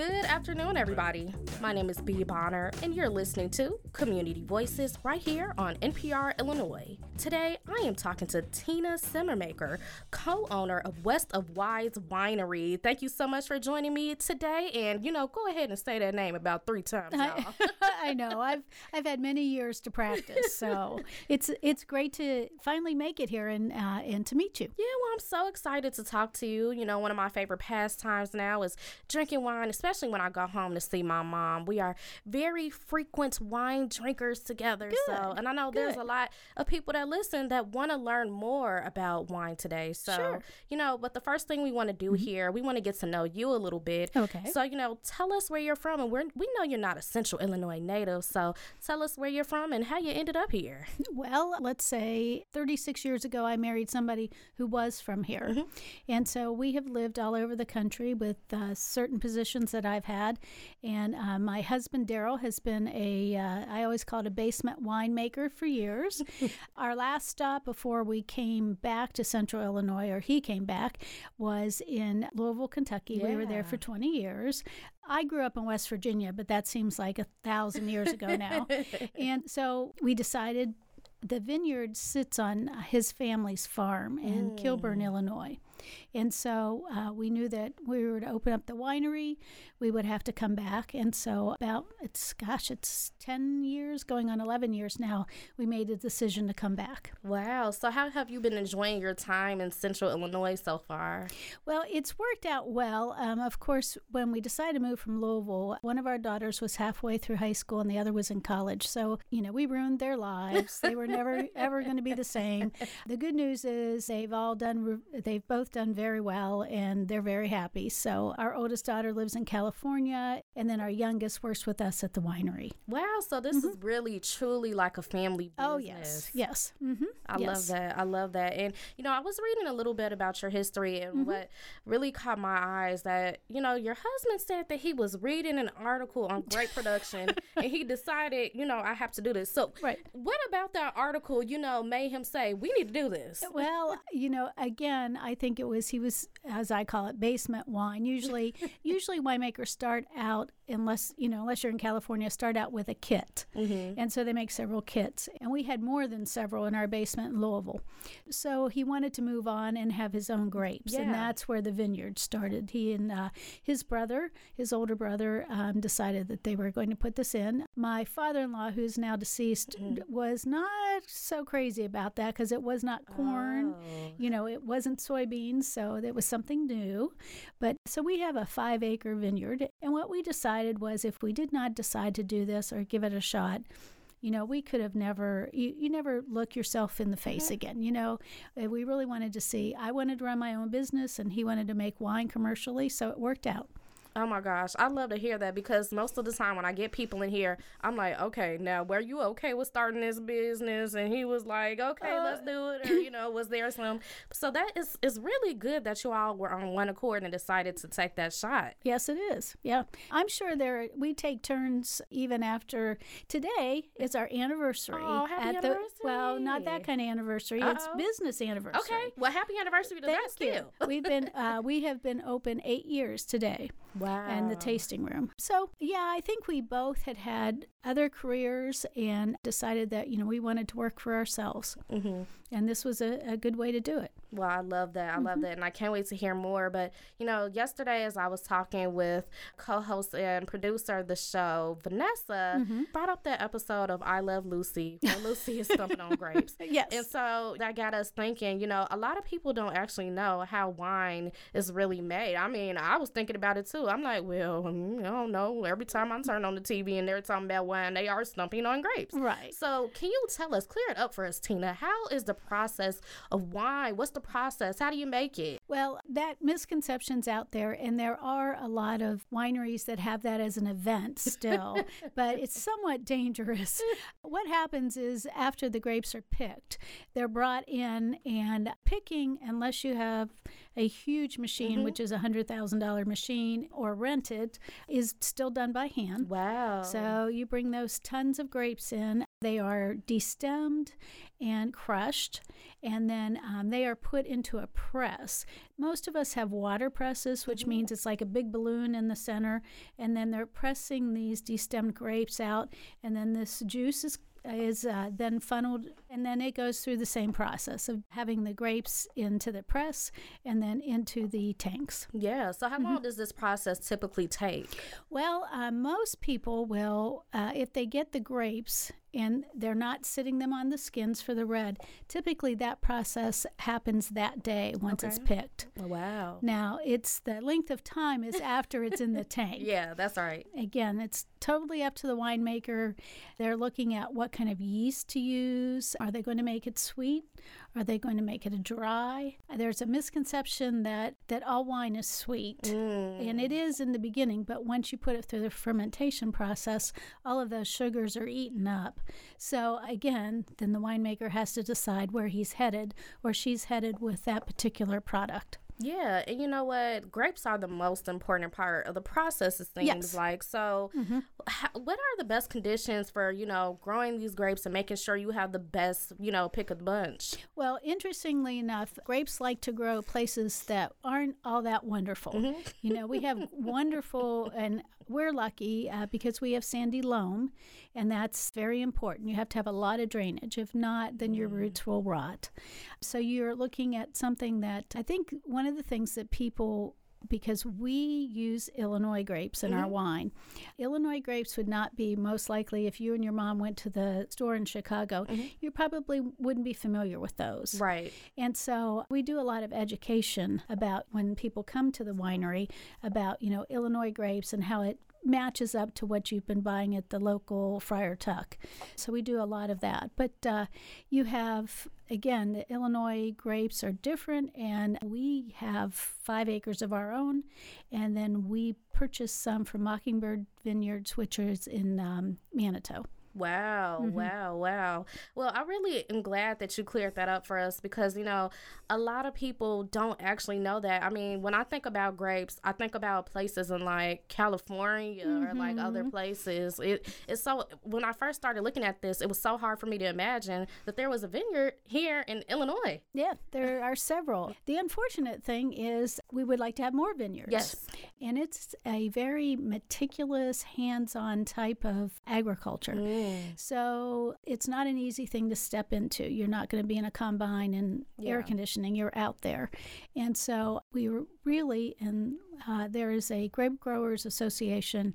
Good afternoon, everybody. My name is Bea Bonner, and you're listening to Community Voices right here on NPR Illinois. Today, I am talking to Tina Simmermaker, co owner of West of Wise Winery. Thank you so much for joining me today. And, you know, go ahead and say that name about three times. I, I know. I've I've had many years to practice, so it's it's great to finally make it here and uh, and to meet you. Yeah, well, I'm so excited to talk to you. You know, one of my favorite pastimes now is drinking wine, especially when I go home to see my mom. We are very frequent wine drinkers together. Good. So, and I know Good. there's a lot of people that listen that want to learn more about wine today. So, Sure. Mm-hmm. you know, but the first thing we want to do here, we want to get to know you a little bit. Okay. So, you know, tell us where you're from, and we're, we know you're not a Central Illinois native. So, tell us where you're from and how you ended up here. Well, let's say 36 years ago, I married somebody who was from here. And so we have lived all over the country with uh, certain positions that I've had. And uh, my husband, Daryl, has been a, uh, I always call it a basement winemaker for years. Our last stop before we came back to Central Illinois, or he came back, was in Louisville, Kentucky. We were there for 20 years. I grew up in West Virginia, but that seems like a thousand years ago now. and so we decided the vineyard sits on his family's farm in Kilbourne, mm. Illinois. And so uh, we knew that we were to open up the winery, we would have to come back. And so, about it's gosh, it's 10 years, going on 11 years now, we made a decision to come back. Wow. So, how have you been enjoying your time in Central Illinois so far? Well, it's worked out well. Um, of course, when we decided to move from Louisville, one of our daughters was halfway through high school and the other was in college. So, you know, we ruined their lives. they were never, ever going to be the same. The good news is they've all done, re- they've both done very well and they're very happy. So, our oldest daughter lives in California and then our youngest works with us at the winery. Wow. So, this is really, truly like a family business. Oh, yes. Yes. Mm-hmm. I love that. I love that. And, you know, I was reading a little bit about your history and what really caught my eyes that, you know, your husband said that he was reading an article on great production and he decided, you know, I have to do this. So, Right. what about that article, you know, made him say, we need to do this? Well, you know, again, I think it was he was, as I call it, basement wine. Usually, usually winemakers start out unless you know, unless you're in California, start out with a kit, and so they make several kits. And we had more than several in our basement in Louisville. So he wanted to move on and have his own grapes, and that's where the vineyard started. He and uh, his brother, his older brother, um, decided that they were going to put this in. My father-in-law, who's now deceased, was not so crazy about that because it was not corn. Oh. You know, it wasn't soybeans, so it was something new. But so we have a five acre vineyard. And what we decided was if we did not decide to do this or give it a shot, you know, we could have never, you, you never look yourself in the face again. You know, Uh, we really wanted to see, I wanted to run my own business and he wanted to make wine commercially. So it worked out. Oh my gosh, I love to hear that because most of the time when I get people in here, I'm like, okay, now were you okay with starting this business? And he was like, okay, Uh, let's do it. Or you know, was there some? So that is is really good that you all were on one accord and decided to take that shot. Yes, it is. Yeah. I'm sure there we take turns even after today is our anniversary. Oh, happy at the well, not that kind of anniversary. It's Uh-oh. business anniversary. Okay, well, happy anniversary to that Thank you. still. We've been uh, we have been open eight years today, Wow. and the tasting room. So yeah, I think we both had had other careers and decided that you know we wanted to work for ourselves, hmm and this was a, a good way to do it. Well, I love that. I Mm-hmm. love that. And I can't wait to hear more. But, you know, yesterday as I was talking with co host and producer of the show, Vanessa, Mm-hmm. brought up that episode of I Love Lucy, where Lucy is stumping on grapes. Yes. And so that got us thinking, you know, a lot of people don't actually know how wine is really made. I mean, I was thinking about it too. I'm like, well, mm, I don't know. Every time I turn on the TV and they're talking about wine, they are stumping on grapes. Right. So, can you tell us, clear it up for us, Tina? How is the process of wine? What's the process? How do you make it? Well, that misconception's out there, and there are a lot of wineries that have that as an event still, but it's somewhat dangerous. What happens is after the grapes are picked, they're brought in, and picking, unless you have a huge machine, mm-hmm. which is a $100,000 machine, or rented, is still done by hand. Wow. So you bring those tons of grapes in. They are destemmed and crushed, and then um, they are put into a press. Most of us have water presses, which means it's like a big balloon in the center, and then they're pressing these destemmed grapes out, and then this juice is is uh, then funneled and then it goes through the same process of having the grapes into the press and then into the tanks Yeah. So how Mm-hmm. long does this process typically take? well uh, most people will uh, if they get the grapes and they're not sitting them on the skins for the red typically that process happens that day once it's picked Oh, wow. now it's the length of time is after it's in the tank Yeah, that's right. again, it's totally up to the winemaker. They're looking at what kind of yeast to use. Are they going to make it sweet? Are they going to make it a dry? There's a misconception that that all wine is sweet. Mm. And it is in the beginning, but once you put it through the fermentation process, all of those sugars are eaten up. So, again, then the winemaker has to decide where he's headed or she's headed with that particular product. Yeah, and you know what? Grapes are the most important part of the process. It seems Yes. Mm-hmm. like. So, what are the best conditions for you know growing these grapes and making sure you have the best you know pick of the bunch? Well, interestingly enough, grapes like to grow places that aren't all that wonderful. You know, we have wonderful, and we're lucky uh, because we have sandy loam, and that's very important. You have to have a lot of drainage. If not, then your roots will rot. So you're looking at something that I think one of the things that people because we use Illinois grapes in our wine. Illinois grapes would not be most likely if you and your mom went to the store in Chicago, you probably wouldn't be familiar with those. Right. And so we do a lot of education about when people come to the winery about, you know, Illinois grapes and how it matches up to what you've been buying at the local Friar Tuck. So we do a lot of that. But uh, you have, again, the Illinois grapes are different, and we have five acres of our own. And then we purchase some from Mockingbird Vineyards, which is in um, Manito. Wow, Mm-hmm. wow, wow. Well, I really am glad that you cleared that up for us because, you know, a lot of people don't actually know that. I mean, when I think about grapes, I think about places in like California or like other Mm-hmm. places. It it's so when I first started looking at this, it was so hard for me to imagine that there was a vineyard here in Illinois. Yeah, there are several. The unfortunate thing is we would like to have more vineyards. Yes. And it's a very meticulous, hands on type of agriculture. So it's not an easy thing to step into. You're not going to be in a combine and air conditioning, you're out there. And so we were really, and uh, there is a Grape Growers Association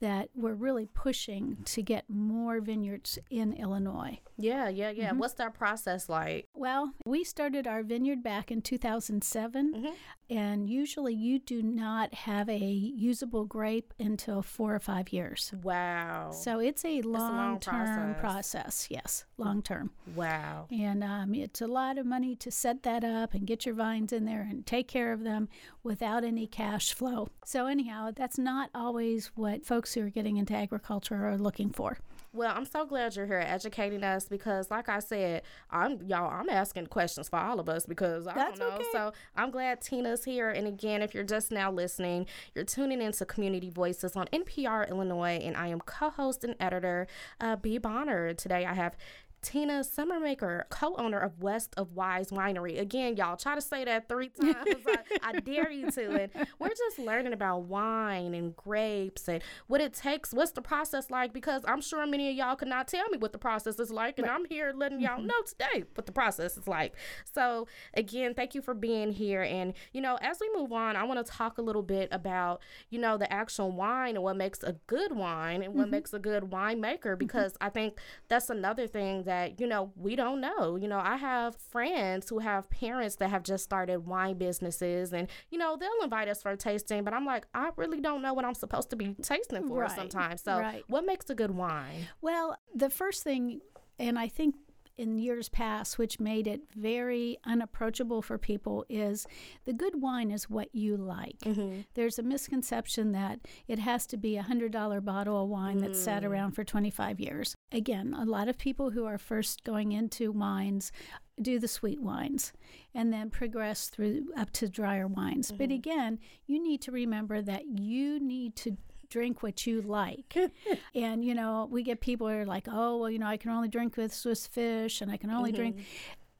that we're really pushing to get more vineyards in Illinois. Yeah, yeah, yeah. Mm-hmm. What's that process like? Well, we started our vineyard back in 2007, and usually you do not have a usable grape until four or five years. Wow. So it's a long long term process. process. Yes, long term. wow. And um, it's a lot of money to set that up and get your vines in there and take care of them without any cash flow. So, anyhow, that's not always what folks who are getting into agriculture are looking for. Well, I'm so glad you're here educating us because, like I said, I'm y'all. I'm asking questions for all of us because I That's don't know. okay. So I'm glad Tina's here. And again, if you're just now listening, you're tuning into Community Voices on NPR Illinois, and I am co-host and editor uh, Bea Bonner. Today, I have. Tina Summermaker, co-owner of West of Wise Winery. Again, y'all try to say that three times. I, I dare you to. And we're just learning about wine and grapes and what it takes. What's the process like? Because I'm sure many of y'all could not tell me what the process is like, and I'm here letting y'all mm-hmm. know today what the process is like. So again, thank you for being here. And you know, as we move on, I want to talk a little bit about you know the actual wine and what makes a good wine and what mm-hmm. makes a good winemaker. Mm-hmm. Because I think that's another thing that you know we don't know. You know, I have friends who have parents that have just started wine businesses, and you know they'll invite us for a tasting, but I'm like, I really don't know what I'm supposed to be tasting for Right, sometimes. So, right. what makes a good wine? Well, the first thing, and I think in years past, which made it very unapproachable for people, is the good wine is what you like. Mm-hmm. There's a misconception that it has to be a $100 bottle of wine that's sat mm. around for 25 years. Again, a lot of people who are first going into wines do the sweet wines and then progress through up to drier wines. But mm-hmm. again, you need to remember that you need to drink what you like. and you know, we get people who are like, "Oh, well, you know, I can only drink with Swiss fish and I can only drink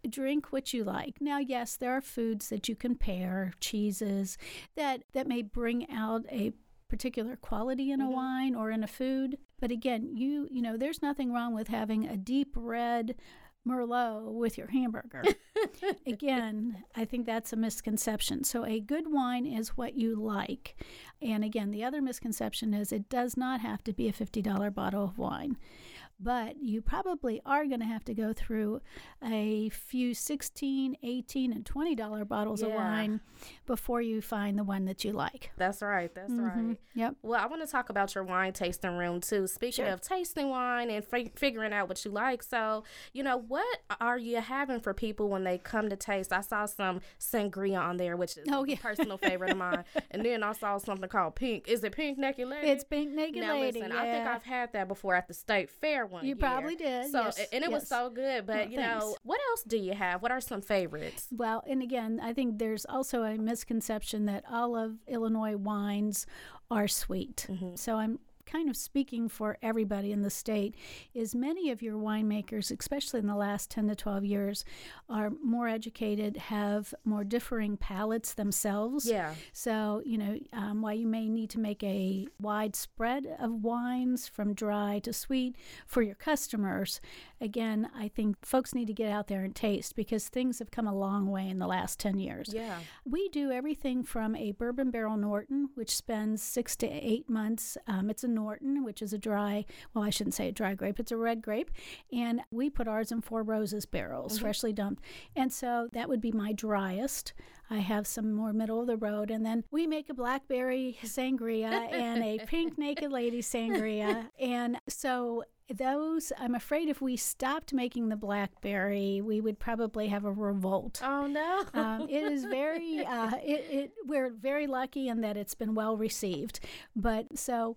drink what you like. Now, yes, there are foods that you can pair, cheeses that that may bring out a particular quality in a Mhm. wine or in a food. But again, you you know, there's nothing wrong with having a deep red merlot with your hamburger. again, I think that's a misconception. So a good wine is what you like. And again, the other misconception is it does not have to be a $50 bottle of wine. But you probably are going to have to go through a few 16, 18 and $20 bottles of wine before you find the one that you like. That's right. That's Mhm. right. Yep. Well, I want to talk about your wine tasting room too. Speaking Sure. of tasting wine and fi- figuring out what you like, so you know what are you having for people when they come to taste? I saw some sangria on there, which is Oh, a personal favorite of mine, and then I saw something called pink. Is it pink naked lady? It's Pink Naked now Lady. listen, I think. I've had that before at the state fair one. You year. probably did, So yes, and it was so good. But Well, you know, what else do you have? What are some favorites? Well, and again, I think there's also a misconception that all of Illinois wines are sweet. Mm-hmm. So I'm kind of speaking for everybody in the state is many of your winemakers especially in the last 10 to 12 years are more educated have more differing palates themselves Yeah. so, you know, um, while you may need to make a wide spread of wines from dry to sweet for your customers, again, I think folks need to get out there and taste because things have come a long way in the last 10 years. Yeah. We do everything from a bourbon barrel Norton, which spends six to eight months. Um, it's a Norton, which is a dry, well, I shouldn't say a dry grape, it's a red grape. And we put ours in Four Roses barrels, mm-hmm. freshly dumped. And so that would be my driest. I have some more middle of the road. And then we make a blackberry sangria and a pink naked lady sangria. And so those, I'm afraid if we stopped making the blackberry, we would probably have a revolt Oh no. um, it is very uh, it, it we're very lucky in that it's been well received but so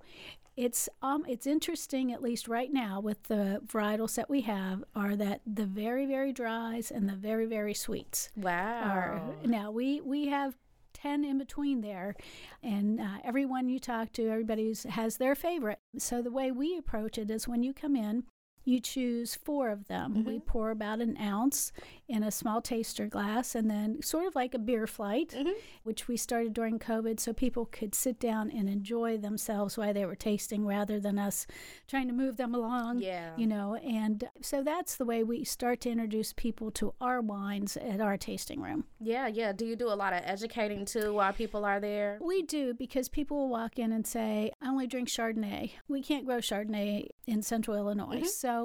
it's um it's interesting at least right now with the varietals that we have are that the very very dries and the very very sweets wow. are now we we have 10 in between there. And uh, everyone you talk to everybody has their favorite. So the way we approach it is when you come in you choose four of them we pour about an ounce in a small taster glass and then sort of like a beer flight Mhm. which we started during covid so people could sit down and enjoy themselves while they were tasting rather than us trying to move them along Yeah. you know and so that's the way we start to introduce people to our wines at our tasting room Yeah, yeah. Do you do a lot of educating too while people are there? we do because people will walk in and say i only drink chardonnay we can't grow chardonnay in central illinois so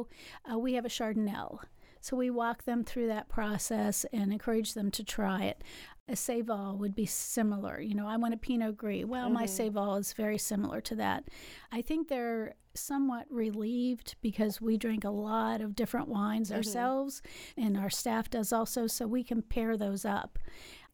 uh, we have a chardonnay so we walk them through that process and encourage them to try it a Seyval would be similar. You know, I want a Pinot Gris. Well, my Seyval is very similar to that. I think they're somewhat relieved because we drink a lot of different wines ourselves, and our staff does also, so we can pair those up.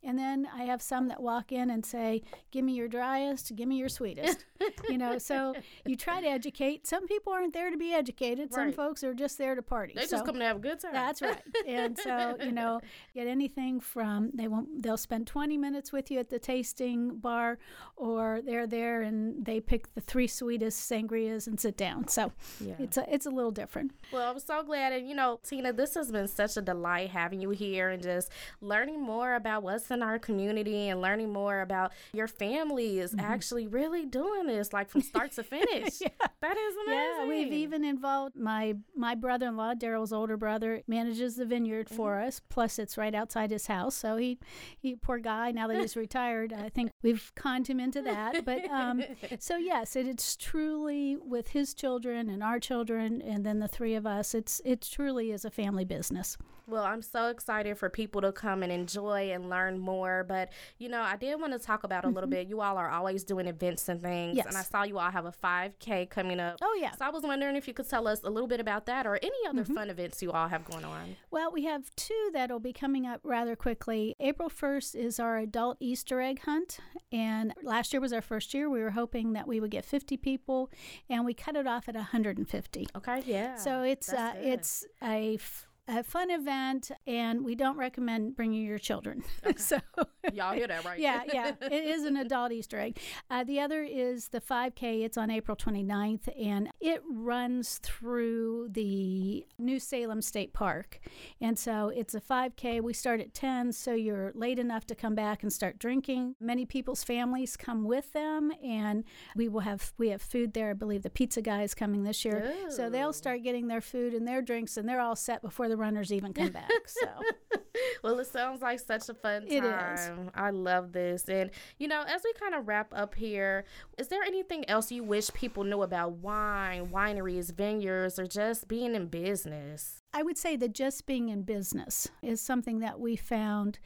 And then I have some that walk in and say, Give me your driest, give me your sweetest. you know, so you try to educate. Some people aren't there to be educated, some Right. folks are just there to party. They so just come to have a good time. that's right. And so, you know, get anything from they won't they'll spend 20 minutes with you at the tasting bar or they're there and they pick the three sweetest sangrias and sit down. So, Yeah. it's a it's a little different. Well, I'm so glad. And, you know, Tina, this has been such a delight having you here and just learning more about what's in our community and learning more about your family is actually really doing this, like from start to finish. yeah. That is amazing. Yeah, we've even involved my my brother-in-law, Daryl's older brother, manages the vineyard for Mm-hmm. us. Plus, it's right outside his house, so he he poor guy. Now that he's retired, I think we've conned him into that. But um, so yes, it, it's truly with his children and our children, and then the three of us. It's it truly is a family business. Well, I'm so excited for people to come and enjoy and learn more. But, you know, I did want to talk about a little bit. You all are always doing events and things. Yes. And I saw you all have a 5K coming up. Oh yeah. So I was wondering if you could tell us a little bit about that or any other Mm-hmm. fun events you all have going on. Well, we have two that'll be coming up rather quickly. April 1st is our adult Easter egg hunt. And last year was our first year. We were hoping that we would get 50 people, and we cut it off at 150. Okay, yeah. So it's uh, it's a f- a fun event, and we don't recommend bringing your children. so y'all hear that right? yeah, yeah, it is an adult Easter egg. Uh, the other is the 5K. It's on April 29th, and it runs through the New Salem State Park, and so it's a 5K. We start at 10, so you're late enough to come back and start drinking. Many people's families come with them, and we will have we have food there. I believe the pizza guy is coming this year, Ooh. so they'll start getting their food and their drinks, and they're all set before the runners even come back. So. well, it sounds like such a fun time. It is. I love this. And, you know, as we kind of wrap up here, is there anything else you wish people knew about wine, wineries, vineyards, or just being in business? I would say that just being in business is something that we found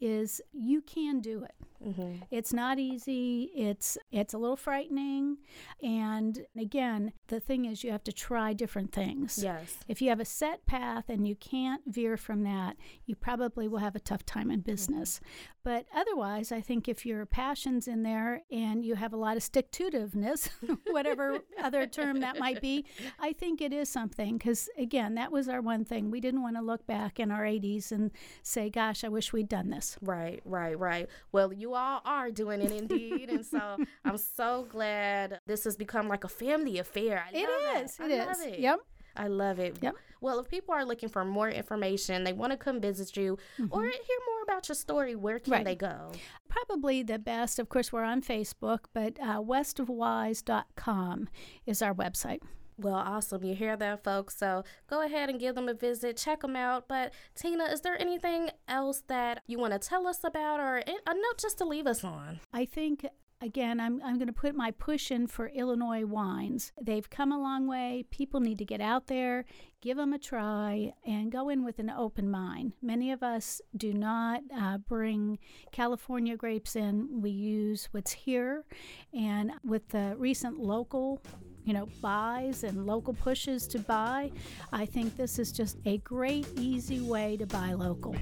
is you can do it. Mm-hmm. It's not easy. It's it's a little frightening, and again, the thing is you have to try different things. Yes. If you have a set path and you can't veer from that, you probably will have a tough time in business. But otherwise, I think if your passion's in there and you have a lot of stick to itiveness, whatever other term that might be, I think it is something. Because again, that was our one thing. We didn't want to look back in our 80s and say, gosh, I wish we'd done this. Right, right, right. Well, you all are doing it indeed. and so I'm so glad this has become like a family affair. I It love is. It. It I is. love it. Yep. I love it. Yep. Well, if people are looking for more information, they want to come visit you or hear more about your story, where can Mm-hmm. Right. they go? Probably the best, of course, we're on Facebook, but uh, westofwise.com is our website. Well, awesome. You hear that, folks. So go ahead and give them a visit, check them out. But Tina, is there anything else that you want to tell us about or a note just to leave us on? I think again I'm I'm going to put my push in for Illinois wines. They've come a long way. People need to get out there, give them a try and go in with an open mind. Many of us do not uh, bring California grapes in. We use what's here and with the recent local you know, buys and local pushes to buy, I think this is just a great, easy way to buy local.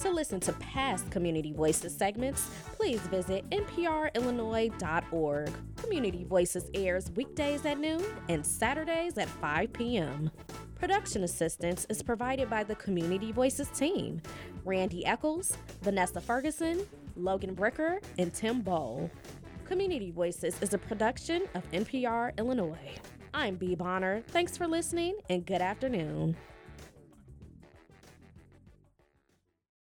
To listen to past Community Voices segments, please visit nprillinois.org. Community Voices airs weekdays at noon and Saturdays at 5 p.m. Production assistance is provided by the Community Voices team Randy Eccles, Vanessa Ferguson, Logan Bricker, and Tim Bowl. Community Voices is a production of NPR Illinois. I'm Bea Bonner. Thanks for listening and good afternoon.